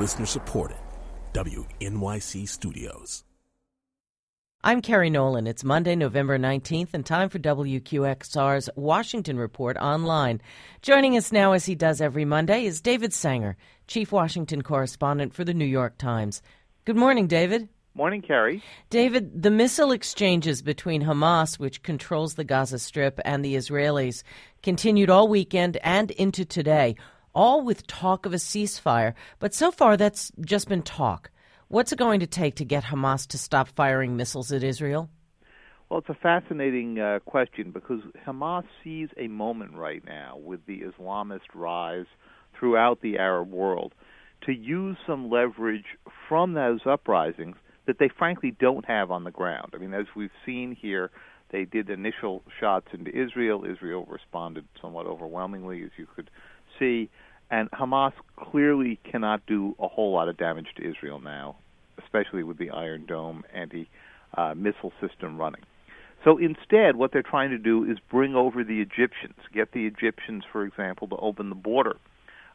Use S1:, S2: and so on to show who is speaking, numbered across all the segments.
S1: Listener supported. WNYC Studios.
S2: I'm Kerry Nolan. It's Monday, November 19th, and time for WQXR's Washington Report online. Joining us now, as he does every Monday, is David Sanger, Chief Washington Correspondent for the New York Times. Good morning, David.
S3: Morning, Kerry.
S2: David, the missile exchanges between Hamas, which controls the Gaza Strip, and the Israelis continued all weekend and into today, all with talk of a ceasefire. But so far, that's just been talk. What's it going to take to get Hamas to stop firing missiles at Israel?
S3: Well, it's a fascinating uh, question because Hamas sees a moment right now with the Islamist rise throughout the Arab world to use some leverage from those uprisings that they frankly don't have on the ground. I mean, as we've seen here, they did initial shots into Israel. Israel responded somewhat overwhelmingly, as you could see. And Hamas clearly cannot do a whole lot of damage to Israel now, especially with the Iron Dome anti uh, missile system running. So instead, what they're trying to do is bring over the Egyptians, get the Egyptians, for example, to open the border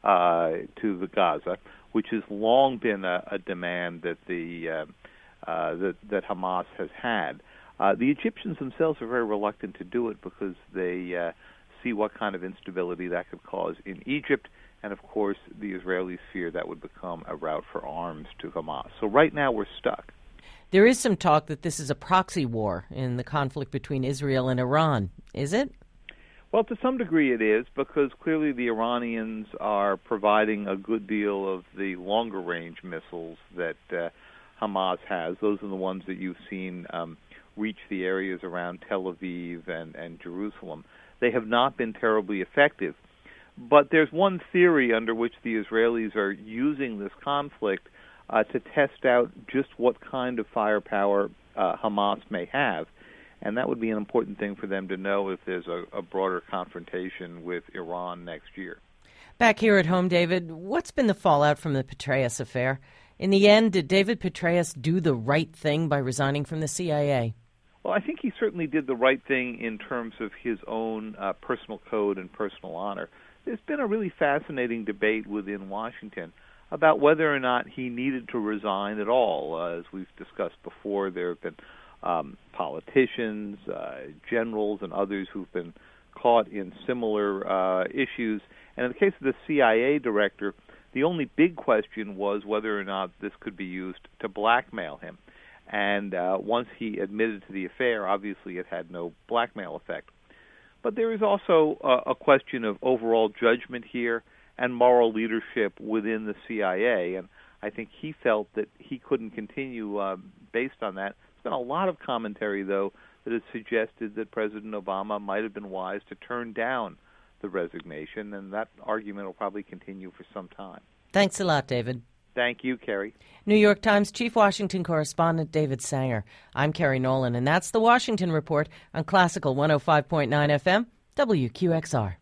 S3: uh, to the Gaza, which has long been a, a demand that the uh, uh, that, that Hamas has had. Uh, the Egyptians themselves are very reluctant to do it because they uh, see what kind of instability that could cause in Egypt and of course, the Israelis fear that would become a route for arms to Hamas. So right now we're stuck.
S2: There is some talk that this is a proxy war in the conflict between Israel and Iran. Is it?
S3: Well, to some degree it is, because clearly the Iranians are providing a good deal of the longer range missiles that uh, Hamas has. Those are the ones that you've seen um, reach the areas around Tel Aviv and, and Jerusalem. They have not been terribly effective. But there's one theory under which the Israelis are using this conflict uh, to test out just what kind of firepower uh, Hamas may have. And that would be an important thing for them to know if there's a, a broader confrontation with Iran next year.
S2: Back here at home, David, what's been the fallout from the Petraeus affair? In the end, did David Petraeus do the right thing by resigning from the CIA?
S3: Well, I think he certainly did the right thing in terms of his own uh, personal code and personal honor there's been a really fascinating debate within Washington about whether or not he needed to resign at all. Uh, as we've discussed before, there have been um, politicians, uh, generals, and others who've been caught in similar uh, issues. And in the case of the CIA director, the only big question was whether or not this could be used to blackmail him. And uh, once he admitted to the affair, obviously it had no blackmail effect. But there is also a, a question of overall judgment here and moral leadership within the CIA. And I think he felt that he couldn't continue uh, based on that. There's been a lot of commentary, though, that has suggested that President Obama might have been wise to turn down the resignation, and that argument will probably continue for some time.
S2: Thanks a lot, David.
S3: Thank you, Kerry.
S2: New York Times Chief Washington Correspondent David Sanger. I'm Kerry Nolan, and that's the Washington Report on Classical 105.9 FM, WQXR.